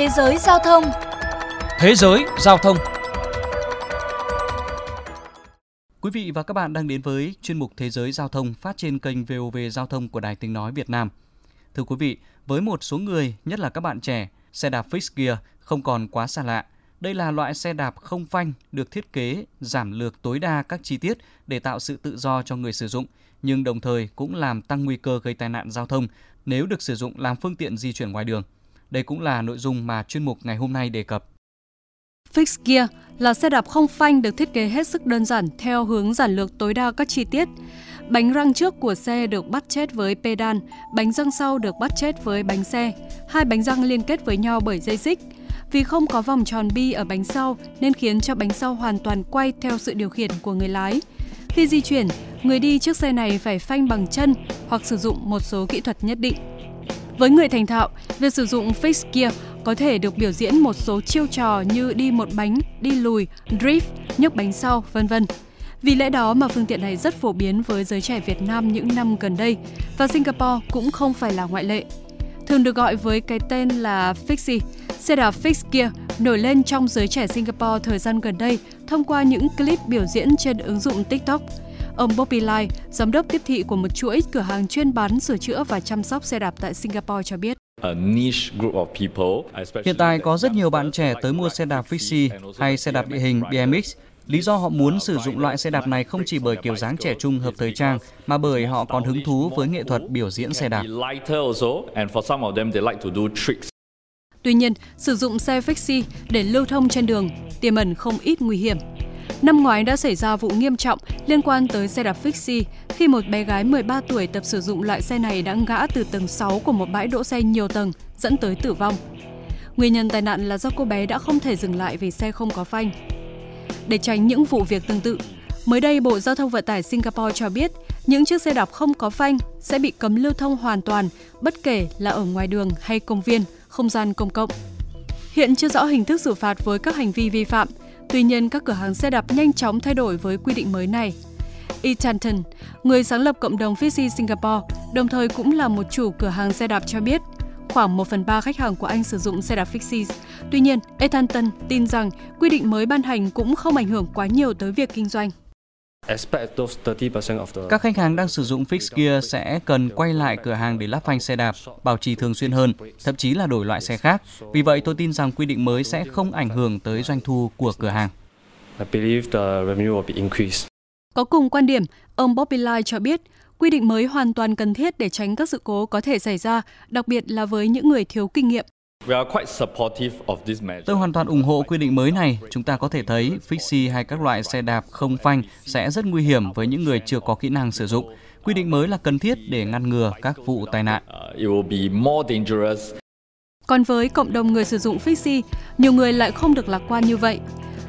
Thế giới giao thông Thế giới giao thông Quý vị và các bạn đang đến với chuyên mục Thế giới giao thông phát trên kênh VOV Giao thông của Đài Tiếng Nói Việt Nam. Thưa quý vị, với một số người, nhất là các bạn trẻ, xe đạp fixed gear không còn quá xa lạ. Đây là loại xe đạp không phanh được thiết kế giảm lược tối đa các chi tiết để tạo sự tự do cho người sử dụng, nhưng đồng thời cũng làm tăng nguy cơ gây tai nạn giao thông nếu được sử dụng làm phương tiện di chuyển ngoài đường. Đây cũng là nội dung mà chuyên mục ngày hôm nay đề cập. Fix Gear là xe đạp không phanh được thiết kế hết sức đơn giản theo hướng giản lược tối đa các chi tiết. Bánh răng trước của xe được bắt chết với pedal, bánh răng sau được bắt chết với bánh xe. Hai bánh răng liên kết với nhau bởi dây xích. Vì không có vòng tròn bi ở bánh sau nên khiến cho bánh sau hoàn toàn quay theo sự điều khiển của người lái. Khi di chuyển, người đi chiếc xe này phải phanh bằng chân hoặc sử dụng một số kỹ thuật nhất định. Với người thành thạo, việc sử dụng fixed gear có thể được biểu diễn một số chiêu trò như đi một bánh, đi lùi, drift, nhấc bánh sau, vân vân. Vì lẽ đó mà phương tiện này rất phổ biến với giới trẻ Việt Nam những năm gần đây và Singapore cũng không phải là ngoại lệ. Thường được gọi với cái tên là Fixie, xe đạp fixed gear nổi lên trong giới trẻ Singapore thời gian gần đây thông qua những clip biểu diễn trên ứng dụng TikTok. Ông Bobby Lai, giám đốc tiếp thị của một chuỗi cửa hàng chuyên bán sửa chữa và chăm sóc xe đạp tại Singapore cho biết. Hiện tại có rất nhiều bạn trẻ tới mua xe đạp fixie hay xe đạp địa hình BMX. Lý do họ muốn sử dụng loại xe đạp này không chỉ bởi kiểu dáng trẻ trung hợp thời trang, mà bởi họ còn hứng thú với nghệ thuật biểu diễn xe đạp. Tuy nhiên, sử dụng xe fixie để lưu thông trên đường tiềm ẩn không ít nguy hiểm. Năm ngoái đã xảy ra vụ nghiêm trọng liên quan tới xe đạp fixie khi một bé gái 13 tuổi tập sử dụng loại xe này đã ngã từ tầng 6 của một bãi đỗ xe nhiều tầng, dẫn tới tử vong. Nguyên nhân tai nạn là do cô bé đã không thể dừng lại vì xe không có phanh. Để tránh những vụ việc tương tự, mới đây Bộ Giao thông Vận tải Singapore cho biết những chiếc xe đạp không có phanh sẽ bị cấm lưu thông hoàn toàn, bất kể là ở ngoài đường hay công viên, không gian công cộng. Hiện chưa rõ hình thức xử phạt với các hành vi vi phạm, Tuy nhiên, các cửa hàng xe đạp nhanh chóng thay đổi với quy định mới này. E. Tanton, người sáng lập cộng đồng Fiji Singapore, đồng thời cũng là một chủ cửa hàng xe đạp cho biết, khoảng 1 phần 3 khách hàng của anh sử dụng xe đạp Fixie. Tuy nhiên, Ethanton tin rằng quy định mới ban hành cũng không ảnh hưởng quá nhiều tới việc kinh doanh. Các khách hàng đang sử dụng fixed gear sẽ cần quay lại cửa hàng để lắp phanh xe đạp, bảo trì thường xuyên hơn, thậm chí là đổi loại xe khác. Vì vậy, tôi tin rằng quy định mới sẽ không ảnh hưởng tới doanh thu của cửa hàng. Có cùng quan điểm, ông Bobby Lai cho biết, quy định mới hoàn toàn cần thiết để tránh các sự cố có thể xảy ra, đặc biệt là với những người thiếu kinh nghiệm. Tôi hoàn toàn ủng hộ quy định mới này. Chúng ta có thể thấy fixie hay các loại xe đạp không phanh sẽ rất nguy hiểm với những người chưa có kỹ năng sử dụng. Quy định mới là cần thiết để ngăn ngừa các vụ tai nạn. Còn với cộng đồng người sử dụng fixie, nhiều người lại không được lạc quan như vậy.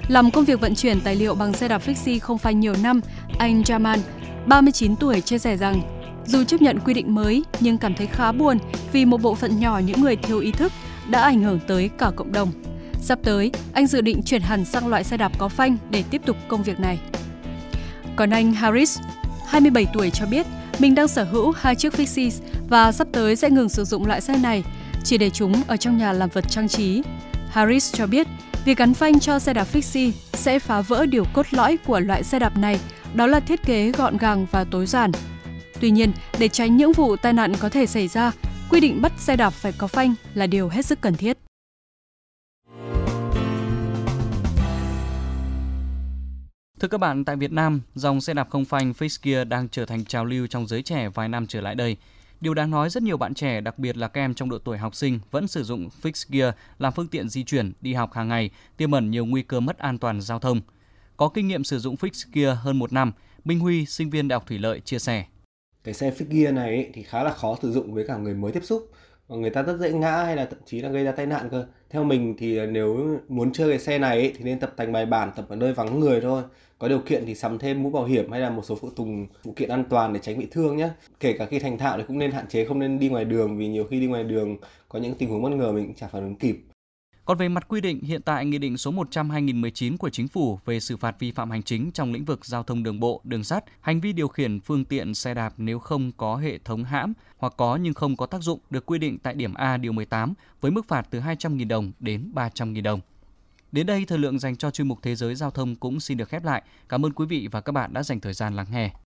Làm công việc vận chuyển tài liệu bằng xe đạp fixie không phanh nhiều năm, anh Jaman, 39 tuổi chia sẻ rằng dù chấp nhận quy định mới nhưng cảm thấy khá buồn vì một bộ phận nhỏ những người thiếu ý thức đã ảnh hưởng tới cả cộng đồng. Sắp tới, anh dự định chuyển hẳn sang loại xe đạp có phanh để tiếp tục công việc này. Còn anh Harris, 27 tuổi cho biết mình đang sở hữu hai chiếc Fixies và sắp tới sẽ ngừng sử dụng loại xe này, chỉ để chúng ở trong nhà làm vật trang trí. Harris cho biết, việc gắn phanh cho xe đạp Fixie sẽ phá vỡ điều cốt lõi của loại xe đạp này, đó là thiết kế gọn gàng và tối giản. Tuy nhiên, để tránh những vụ tai nạn có thể xảy ra, quy định bắt xe đạp phải có phanh là điều hết sức cần thiết. Thưa các bạn, tại Việt Nam, dòng xe đạp không phanh Face Gear đang trở thành trào lưu trong giới trẻ vài năm trở lại đây. Điều đáng nói rất nhiều bạn trẻ, đặc biệt là các em trong độ tuổi học sinh, vẫn sử dụng fixed gear làm phương tiện di chuyển, đi học hàng ngày, tiềm ẩn nhiều nguy cơ mất an toàn giao thông. Có kinh nghiệm sử dụng fixed gear hơn một năm, Minh Huy, sinh viên Đại học Thủy Lợi, chia sẻ cái xe figure gear này ấy, thì khá là khó sử dụng với cả người mới tiếp xúc. Và người ta rất dễ ngã hay là thậm chí là gây ra tai nạn cơ. Theo mình thì à, nếu muốn chơi cái xe này ấy, thì nên tập tành bài bản tập ở nơi vắng người thôi. Có điều kiện thì sắm thêm mũ bảo hiểm hay là một số phụ tùng phụ kiện an toàn để tránh bị thương nhé kể cả khi thành thạo thì cũng nên hạn chế không nên đi ngoài đường vì nhiều khi đi ngoài đường có những tình huống bất ngờ mình cũng chả phản ứng kịp. Còn về mặt quy định, hiện tại Nghị định số 100-2019 của Chính phủ về xử phạt vi phạm hành chính trong lĩnh vực giao thông đường bộ, đường sắt, hành vi điều khiển phương tiện xe đạp nếu không có hệ thống hãm hoặc có nhưng không có tác dụng được quy định tại điểm A điều 18 với mức phạt từ 200.000 đồng đến 300.000 đồng. Đến đây, thời lượng dành cho chuyên mục Thế giới Giao thông cũng xin được khép lại. Cảm ơn quý vị và các bạn đã dành thời gian lắng nghe.